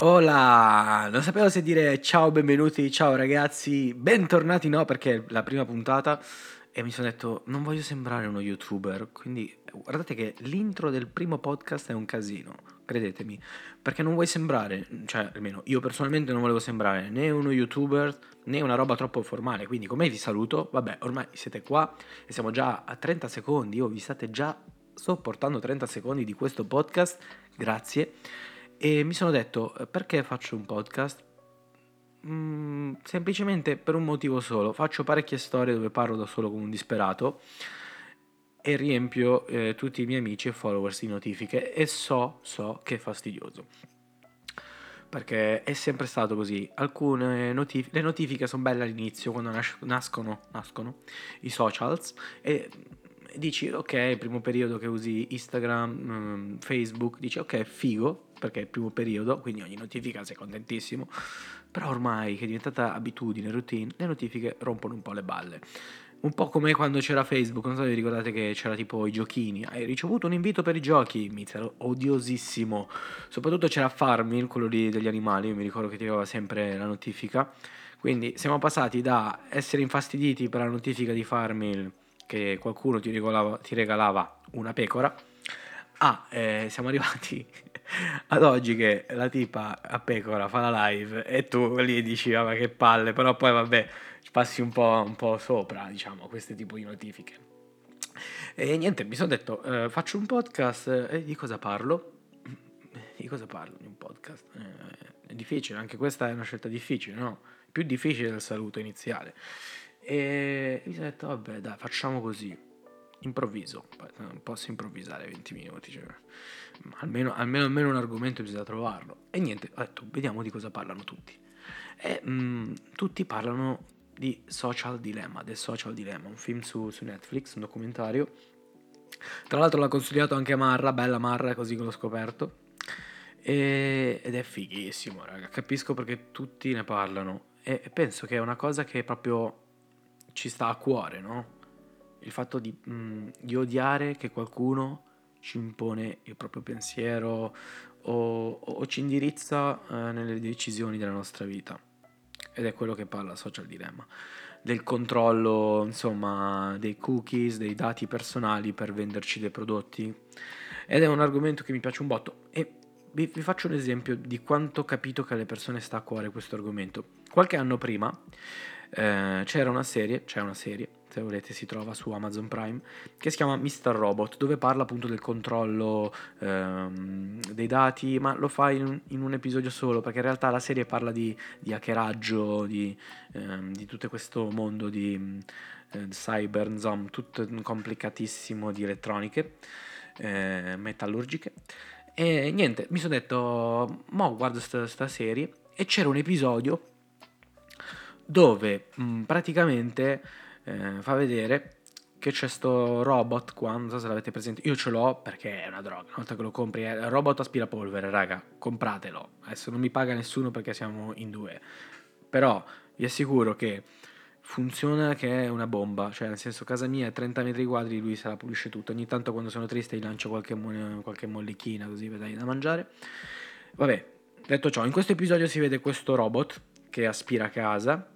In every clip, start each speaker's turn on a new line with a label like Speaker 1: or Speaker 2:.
Speaker 1: Hola, non sapevo se dire ciao, benvenuti, ciao ragazzi, bentornati no perché è la prima puntata e mi sono detto non voglio sembrare uno youtuber, quindi guardate che l'intro del primo podcast è un casino, credetemi, perché non vuoi sembrare, cioè almeno io personalmente non volevo sembrare né uno youtuber né una roba troppo formale, quindi come vi saluto, vabbè ormai siete qua e siamo già a 30 secondi, o vi state già sopportando 30 secondi di questo podcast, grazie. E mi sono detto, perché faccio un podcast? Mm, semplicemente per un motivo solo. Faccio parecchie storie dove parlo da solo come un disperato e riempio eh, tutti i miei amici e followers di notifiche e so, so che è fastidioso. Perché è sempre stato così. Alcune notifiche, le notifiche sono belle all'inizio, quando nas- nascono, nascono i socials, e dici ok, primo periodo che usi Instagram, mm, Facebook, dici ok, figo, perché è il primo periodo, quindi ogni notifica sei contentissimo, però ormai che è diventata abitudine, routine, le notifiche rompono un po' le balle. Un po' come quando c'era Facebook, non so se vi ricordate che c'era tipo i giochini. Hai ricevuto un invito per i giochi, mizero, odiosissimo. Soprattutto c'era Farmil, quello lì degli animali, mi ricordo che ti aveva sempre la notifica. Quindi siamo passati da essere infastiditi per la notifica di Farmil che qualcuno ti regalava, ti regalava una pecora a eh, siamo arrivati ad oggi che la tipa a pecora fa la live e tu lì dici ma che palle, però poi vabbè passi un po', un po sopra diciamo a questo tipo di notifiche. E niente, mi sono detto eh, faccio un podcast e di cosa parlo? Di cosa parlo di un podcast? Eh, è difficile, anche questa è una scelta difficile, no? Più difficile del saluto iniziale. E mi sono detto vabbè dai facciamo così improvviso, non posso improvvisare 20 minuti, cioè, almeno, almeno, almeno, un argomento bisogna trovarlo. E niente, ho detto, vediamo di cosa parlano tutti. E mh, mm, tutti parlano di Social Dilemma, The Social Dilemma, un film su, su Netflix, un documentario. Tra l'altro l'ha consigliato anche Marra, bella Marra, così che l'ho scoperto. E, ed è fighissimo, raga. Capisco perché tutti ne parlano. E penso che è una cosa che proprio ci sta a cuore, no? Il fatto di, mh, di, odiare che qualcuno ci impone il proprio pensiero o, o ci indirizza eh, nelle decisioni della nostra vita. Ed è quello che parla Social Dilemma, del controllo, insomma, dei cookies, dei dati personali per venderci dei prodotti. Ed è un argomento che mi piace un botto. E vi, vi faccio un esempio di quanto ho capito che alle persone sta a cuore questo argomento. Qualche anno prima eh, c'era una serie, c'è una serie, se volete si trova su Amazon Prime, che si chiama Mr. Robot, dove parla appunto del controllo ehm, dei dati, ma lo fa in, in, un episodio solo, perché in realtà la serie parla di, di hackeraggio, di, ehm, di, tutto questo mondo di eh, cyber, insomma, tutto complicatissimo di elettroniche, eh, metallurgiche. E niente, mi sono detto, mo guardo questa serie, e c'era un episodio dove mh, praticamente eh, fa vedere che c'è sto robot qua, non so se l'avete presente, io ce l'ho perché è una droga, una volta che lo compri è il robot aspirapolvere, raga, compratelo, adesso non mi paga nessuno perché siamo in due, però vi assicuro che funziona che è una bomba, cioè nel senso casa mia è 30 metri quadri, lui se la pulisce tutto, ogni tanto quando sono triste gli lancio qualche, qualche mollichina così vedai da mangiare, vabbè, detto ciò, in questo episodio si vede questo robot che aspira casa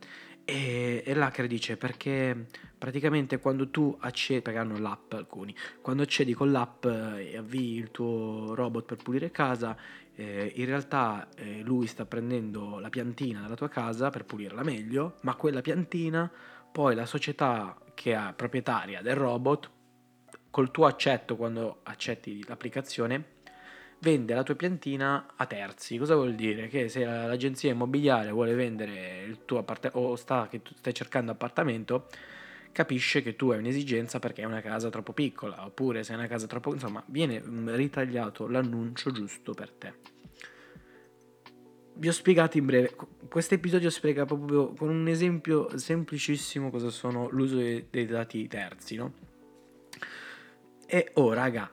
Speaker 1: e, e l'hacker dice perché praticamente quando tu accedi, perché hanno l'app alcuni, quando accedi con l'app e avvii il tuo robot per pulire casa, eh, in realtà eh, lui sta prendendo la piantina dalla tua casa per pulirla meglio, ma quella piantina poi la società che è proprietaria del robot, col tuo accetto quando accetti l'applicazione, vende la tua piantina a terzi. Cosa vuol dire? Che se l'agenzia immobiliare vuole vendere il tuo appartamento o sta, che tu stai cercando appartamento, capisce che tu hai un'esigenza perché è una casa troppo piccola, oppure se è una casa troppo... insomma, viene mm, ritagliato l'annuncio giusto per te. Vi ho spiegato in breve, questo episodio spiega proprio con un esempio semplicissimo cosa sono l'uso dei dati terzi, no? E oh raga,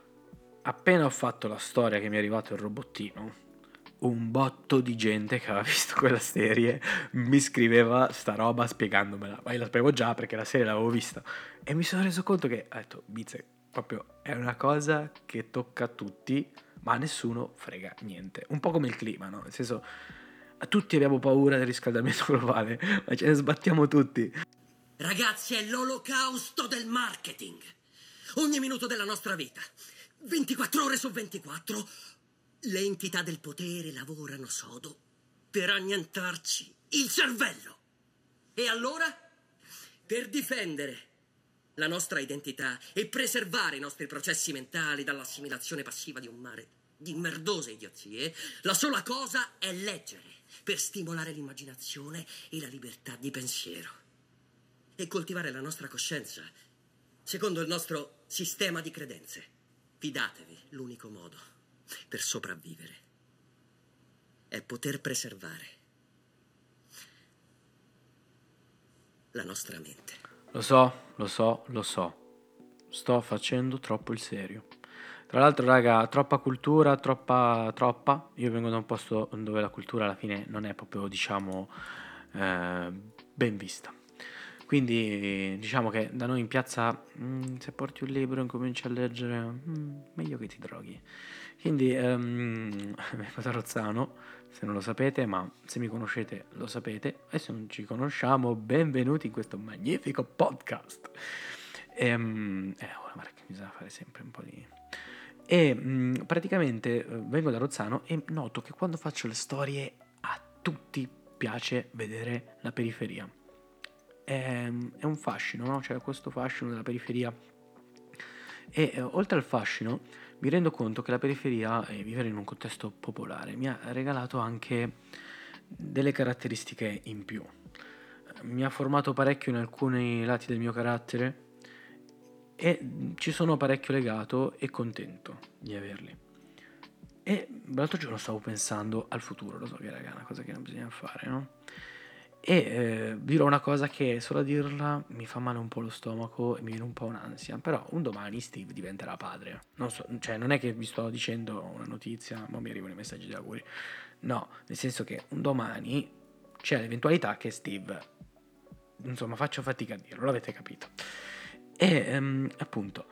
Speaker 1: appena ho fatto la storia che mi è arrivato il robottino, un botto di gente che aveva visto quella serie mi scriveva sta roba spiegandomela. Ma io la sapevo già perché la serie l'avevo vista. E mi sono reso conto che, ho detto, Bizze, proprio è una cosa che tocca a tutti, ma a nessuno frega niente. Un po' come il clima, no? Nel senso, tutti abbiamo paura del riscaldamento globale, ma ce ne sbattiamo tutti.
Speaker 2: Ragazzi, è l'olocausto del marketing. Ogni minuto della nostra vita, 24 ore su 24, le entità del potere lavorano sodo per annientarci il cervello. E allora, per difendere la nostra identità e preservare i nostri processi mentali dall'assimilazione passiva di un mare di merdose idiozie, la sola cosa è leggere per stimolare l'immaginazione e la libertà di pensiero e coltivare la nostra coscienza secondo il nostro sistema di credenze. Fidatevi, l'unico modo per sopravvivere è poter preservare la nostra mente.
Speaker 1: Lo so, lo so, lo so. Sto facendo troppo il serio. Tra l'altro, raga, troppa cultura, troppa, troppa. Io vengo da un posto dove la cultura alla fine non è proprio, diciamo, eh, ben vista. Quindi diciamo che da noi in piazza, mm, se porti un libro e incominci a leggere, mm, meglio che ti droghi. Quindi um, da Rozzano, se non lo sapete, ma se mi conoscete lo sapete, e se non ci conosciamo, benvenuti in questo magnifico podcast. E, um, eh, ora che bisogna fare sempre un po' di... E um, praticamente uh, vengo da Rozzano e noto che quando faccio le storie a tutti piace vedere la periferia è, è un fascino, no? C'è questo fascino della periferia. E eh, oltre al fascino, mi rendo conto che la periferia e vivere in un contesto popolare mi ha regalato anche delle caratteristiche in più. Mi ha formato parecchio in alcuni lati del mio carattere e ci sono parecchio legato e contento di averli. E l'altro giorno stavo pensando al futuro, lo so che raga è una cosa che non bisogna fare, no? E eh, dirò una cosa che solo a dirla mi fa male un po' lo stomaco e mi viene un po' un'ansia. Però un domani Steve diventerà padre. Non, so, cioè, non è che vi sto dicendo una notizia, ma mi arrivano i messaggi di auguri. No, nel senso che un domani c'è l'eventualità che Steve, insomma, faccio fatica a dirlo, l'avete capito. E um, appunto,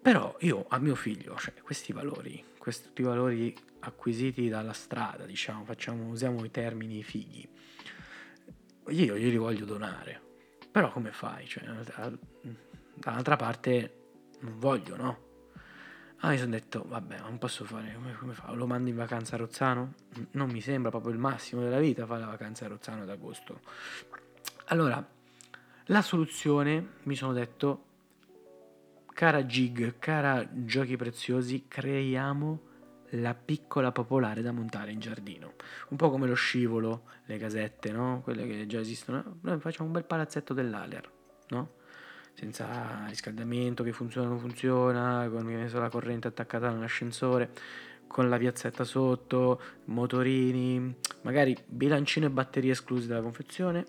Speaker 1: però io a mio figlio, cioè questi valori, questi valori acquisiti dalla strada, diciamo, facciamo, usiamo i termini fighi io glieli voglio donare. Però come fai? Cioè, dall'altra parte non voglio, no? Ah, mi sono detto, vabbè, non posso fare, come, come fa? Lo mando in vacanza a Rozzano? Non mi sembra proprio il massimo della vita fare la vacanza a Rozzano ad agosto. Allora, la soluzione, mi sono detto, cara Gig, cara Giochi Preziosi, creiamo la piccola popolare da montare in giardino. Un po' come lo scivolo, le casette, no? Quelle che già esistono. Noi facciamo un bel palazzetto dell'Aler, no? Senza riscaldamento, che funziona o non funziona, con la corrente attaccata all'ascensore, con la piazzetta sotto, motorini, magari bilancino e batterie esclusi dalla confezione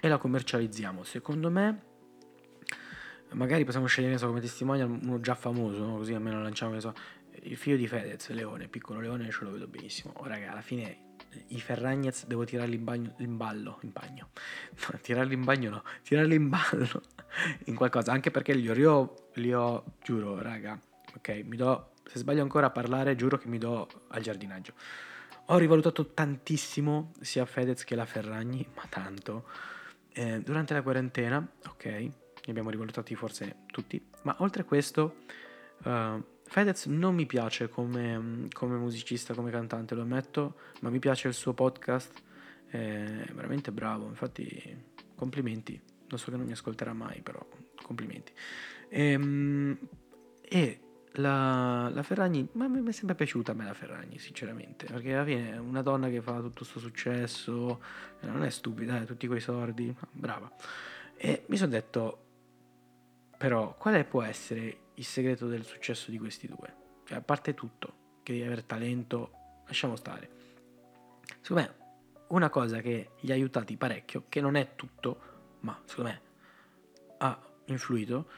Speaker 1: e la commercializziamo. Secondo me magari possiamo scegliere so, come testimonial uno già famoso, no? così almeno lanciamo so, il figlio di Fedez, Leone, piccolo Leone, ce lo vedo benissimo. Oh, raga, alla fine i Ferragnez devo tirarli in, bagno, in ballo, in bagno. No, tirarli in bagno no, tirarli in ballo in qualcosa, anche perché li ho, io, li ho, giuro, raga, ok, mi do, se sbaglio ancora a parlare, giuro che mi do al giardinaggio. Ho rivalutato tantissimo sia Fedez che la Ferragni, ma tanto. Eh, durante la quarantena, ok, ne abbiamo rivalutati forse tutti, ma oltre a questo... Uh, Fedez non mi piace come, come, musicista, come cantante, lo ammetto, ma mi piace il suo podcast, è veramente bravo, infatti complimenti, lo so che non mi ascolterà mai, però complimenti. E, ehm, e la, la, Ferragni, ma mi è sempre piaciuta a me la Ferragni, sinceramente, perché alla fine è una donna che fa tutto questo successo, non è stupida, eh, tutti quei sordi, brava. E mi sono detto, però, quale può essere il segreto del successo di questi due. Cioè, a parte tutto, che devi avere talento, lasciamo stare. Secondo me, una cosa che gli ha aiutati parecchio, che non è tutto, ma secondo me ha influito,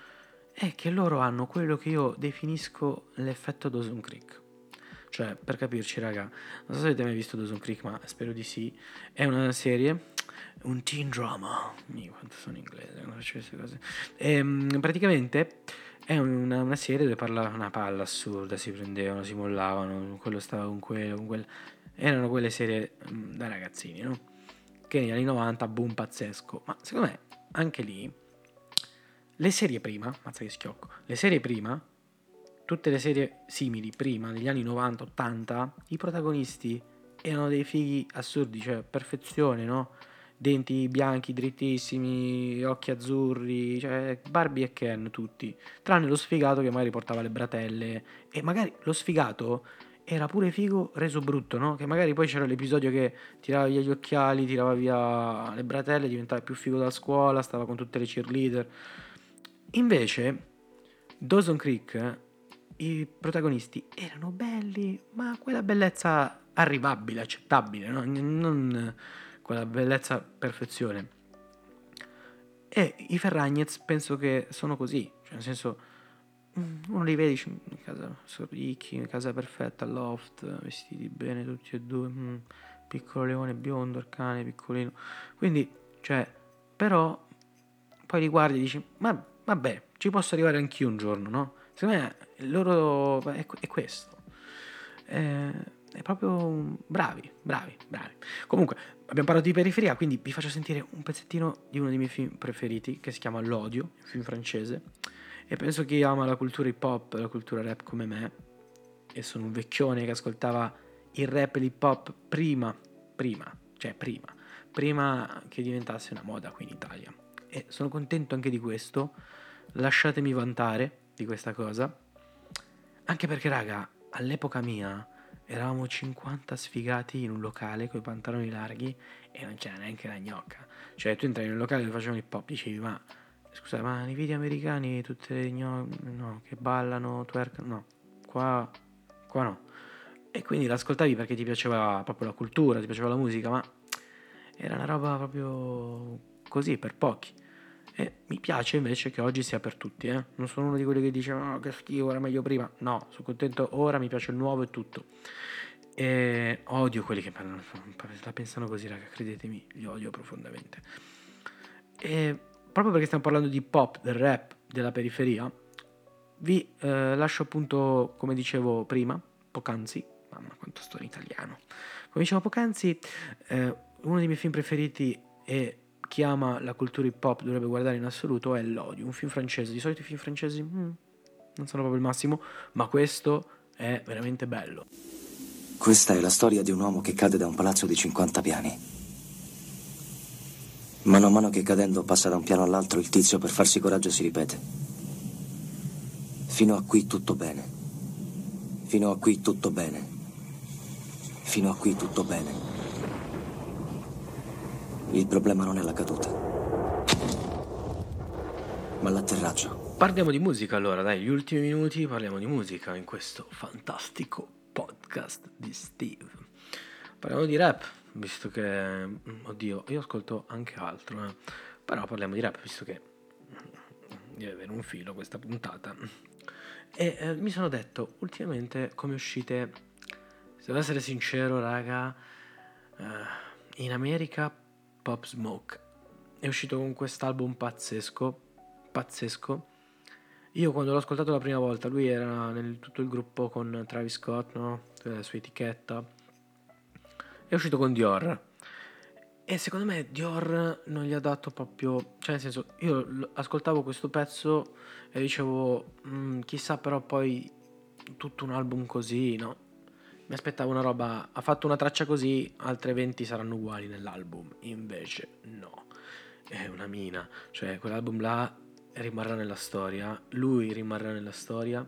Speaker 1: è che loro hanno quello che io definisco l'effetto Dawson Creek. Cioè, per capirci, raga, non so se avete mai visto Dawson Creek, ma spero di sì. È una serie, un teen drama. Io quanto sono in inglese, non faccio queste cose. E, ehm, praticamente È una, una serie dove parla una palla assurda, si prendevano, si mollavano, quello stava con quello, con quello. Erano quelle serie mm, da ragazzini, no? Che negli anni 90, boom pazzesco. Ma secondo me, anche lì, le serie prima, mazza che schiocco, le serie prima, tutte le serie simili prima, negli anni 90-80, i protagonisti erano dei fighi assurdi, cioè perfezione, no? Denti bianchi drittissimi, occhi azzurri, cioè Barbie e Ken tutti, tranne lo sfigato che magari portava le bratelle e magari lo sfigato era pure figo reso brutto, no? Che magari poi c'era l'episodio che tirava via gli occhiali, tirava via le bratelle, diventava più figo da scuola, stava con tutte le cheerleader. Invece Dawson Creek i protagonisti erano belli, ma quella bellezza arrivabile, accettabile, no? Non quella bellezza perfezione. E i Ferragnez penso che sono così, cioè nel senso mm, uno li vedi in casa sono ricchi, in casa perfetta, loft, vestiti bene tutti e due, mm, piccolo leone biondo, il cane piccolino. Quindi, cioè, però poi li guardi e dici, ma vabbè, ci posso arrivare anch'io un giorno, no? Secondo me il loro è, è questo. Eh, è proprio bravi, bravi, bravi. Comunque, abbiamo parlato di periferia, quindi vi faccio sentire un pezzettino di uno dei miei film preferiti, che si chiama L'Odio, un film francese. E penso che ama la cultura hip hop, la cultura rap come me, e sono un vecchione che ascoltava il rap e l'hip hop prima, prima, cioè prima, prima che diventasse una moda qui in Italia. E sono contento anche di questo. Lasciatemi vantare di questa cosa. Anche perché, raga, all'epoca mia eravamo 50 sfigati in un locale con i pantaloni larghi e non c'era neanche la gnocca. Cioè, tu entravi in un locale dove facevano hip hop, dicevi, ma scusa, ma nei video americani tutte le gnocche, no, che ballano, twerk, no, qua, qua no. E quindi l'ascoltavi perché ti piaceva proprio la cultura, ti piaceva la musica, ma era una roba proprio così, per pochi. E mi piace invece che oggi sia per tutti, eh? Non sono uno di quelli che dice oh, che schifo, era meglio prima. No, sono contento ora, mi piace il nuovo e tutto. E odio quelli che parlano, la pensano così, raga, credetemi, li odio profondamente. E proprio perché stiamo parlando di pop, del rap, della periferia, vi eh, lascio appunto, come dicevo prima, poc'anzi, mamma quanto sto in italiano, come dicevo poc'anzi, eh, uno dei miei film preferiti è chi ama la cultura hip hop dovrebbe guardare in assoluto è L'Odio, un film francese. Di solito i film francesi mm, non sono proprio il massimo, ma questo è veramente bello.
Speaker 3: Questa è la storia di un uomo che cade da un palazzo di 50 piani. Mano a mano che cadendo passa da un piano all'altro, il tizio per farsi coraggio si ripete. Fino a qui tutto bene. Fino a qui tutto bene. Fino a qui tutto bene. Il problema non è la caduta, ma l'atterraggio.
Speaker 1: Parliamo di musica allora, dai, gli ultimi minuti parliamo di musica in questo fantastico podcast di Steve. Parliamo di rap, visto che, oddio, io ascolto anche altro, eh. però parliamo di rap, visto che deve avere un filo questa puntata. E eh, mi sono detto, ultimamente come uscite, se devo essere sincero, raga, eh, in America Pop Smoke. È uscito con quest'album pazzesco, pazzesco. Io quando l'ho ascoltato la prima volta, lui era nel tutto il gruppo con Travis Scott, no? La sua etichetta. È uscito con Dior. E secondo me Dior non gli ha dato proprio... Cioè nel senso, io ascoltavo questo pezzo e dicevo, mm, chissà però poi tutto un album così, no? Mi aspettavo una roba, ha fatto una traccia così, altre 20 saranno uguali nell'album, invece no, è una mina, cioè quell'album là rimarrà nella storia, lui rimarrà nella storia,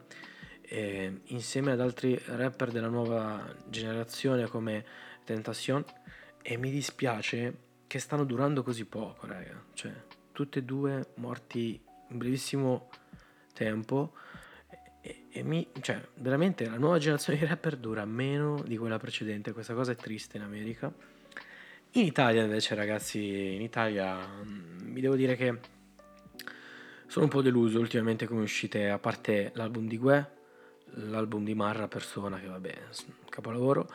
Speaker 1: e insieme ad altri rapper della nuova generazione come Tentation, e mi dispiace che stanno durando così poco, raga, cioè tutti e due morti in brevissimo tempo, e, e mi, cioè, veramente la nuova generazione di rapper dura meno di quella precedente. Questa cosa è triste in America. In Italia, invece, ragazzi, in Italia mi devo dire che sono un po' deluso ultimamente come uscite, a parte l'album di Gue, l'album di Marra Persona, che vabbè, capolavoro.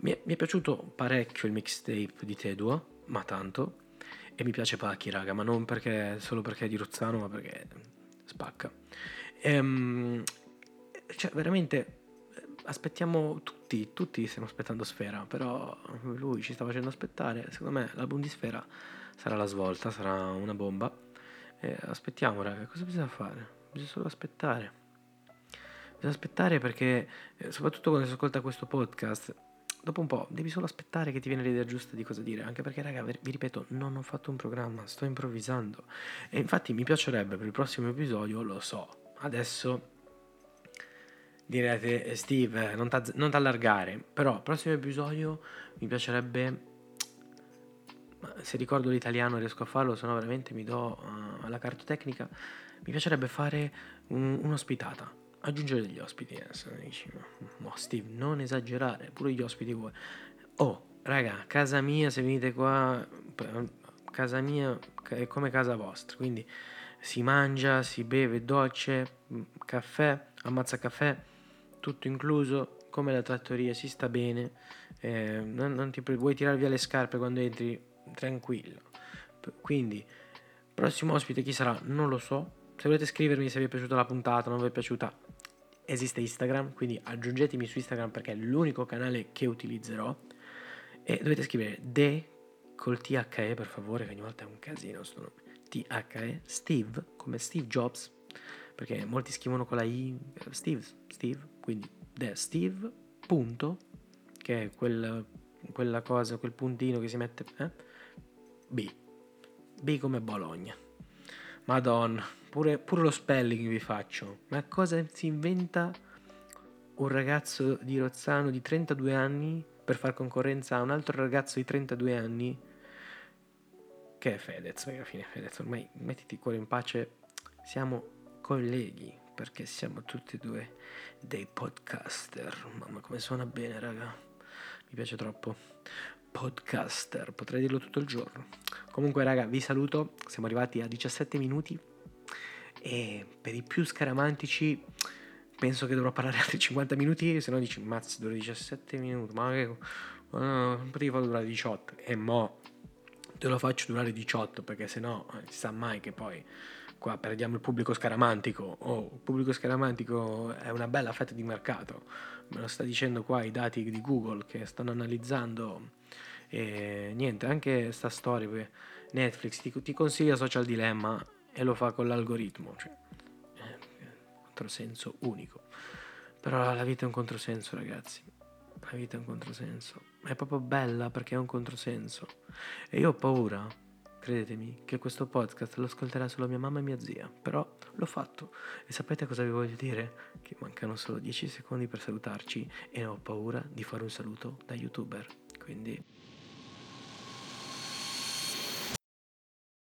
Speaker 1: Mi è, mi è piaciuto parecchio il mixtape di Teduo, ma tanto. E mi piace Pacchi, raga, ma non perché, solo perché è di Rozzano, ma perché spacca. Ehm, cioè, veramente aspettiamo tutti, tutti stiamo aspettando Sfera, però lui ci sta facendo aspettare. Secondo me l'album di Sfera sarà la svolta, sarà una bomba. E aspettiamo, raga, cosa bisogna fare? Bisogna solo aspettare. Bisogna aspettare perché, eh, soprattutto quando si ascolta questo podcast, dopo un po' devi solo aspettare che ti viene l'idea giusta di cosa dire. Anche perché, raga, vi ripeto, non ho fatto un programma, sto improvvisando. E infatti mi piacerebbe per il prossimo episodio, lo so, adesso direte eh, Steve non ti allargare però prossimo episodio mi piacerebbe se ricordo l'italiano riesco a farlo se no veramente mi do uh, alla cartotecnica mi piacerebbe fare un, un'ospitata. Aggiungere degli ospiti dici no Steve non esagerare pure gli ospiti vuoi. Oh raga casa mia se venite qua casa mia è come casa vostra quindi si mangia si beve docce caffè ammazza caffè tutto incluso, come la trattoria, si sta bene, eh, non, non, ti vuoi tirare via le scarpe quando entri, tranquillo. Quindi, prossimo ospite chi sarà? Non lo so. Se volete scrivermi se vi è piaciuta la puntata, non vi è piaciuta, esiste Instagram, quindi aggiungetemi su Instagram perché è l'unico canale che utilizzerò. E dovete scrivere de col THE per favore, che ogni volta è un casino sto. THE, Steve, come Steve Jobs, perché molti scrivono con la I, Steve, Steve, quindi the Steve, punto, che è quel, quella cosa, quel puntino che si mette, eh? B, B come Bologna. Madonna, pure, pure lo spelling vi faccio. Ma cosa si inventa un ragazzo di Rozzano di 32 anni per far concorrenza a un altro ragazzo di 32 anni che è Fedez, perché alla fine Fedez ormai mettiti il cuore in pace, siamo colleghi, perché siamo tutti e due dei podcaster. Mamma come suona bene, raga. Mi piace troppo. Podcaster, potrei dirlo tutto il giorno. Comunque, raga, vi saluto. Siamo arrivati a 17 minuti. E per i più scaramantici penso che dovrò parlare altri 50 minuti, se no dici, mazzo, dura 17 minuti, ma che... Uh, potevi farlo durare 18. E mo' te lo faccio durare 18, perché se no eh, si sa mai che poi qua perdiamo il pubblico scaramantico, oh, il pubblico scaramantico è una bella fetta di mercato, me lo sta dicendo qua i dati di Google che stanno analizzando e niente, anche sta storia, Netflix. Ti, ti consiglia Social Dilemma e lo fa con l'algoritmo, cioè, è un controsenso unico, però la vita è un controsenso ragazzi, la vita è un controsenso, è proprio bella perché è un controsenso. E io ho paura Credetemi che questo podcast lo ascolterà solo mia mamma e mia zia, però l'ho fatto e sapete cosa vi voglio dire? Che mancano solo 10 secondi per salutarci e ho paura di fare un saluto da youtuber, quindi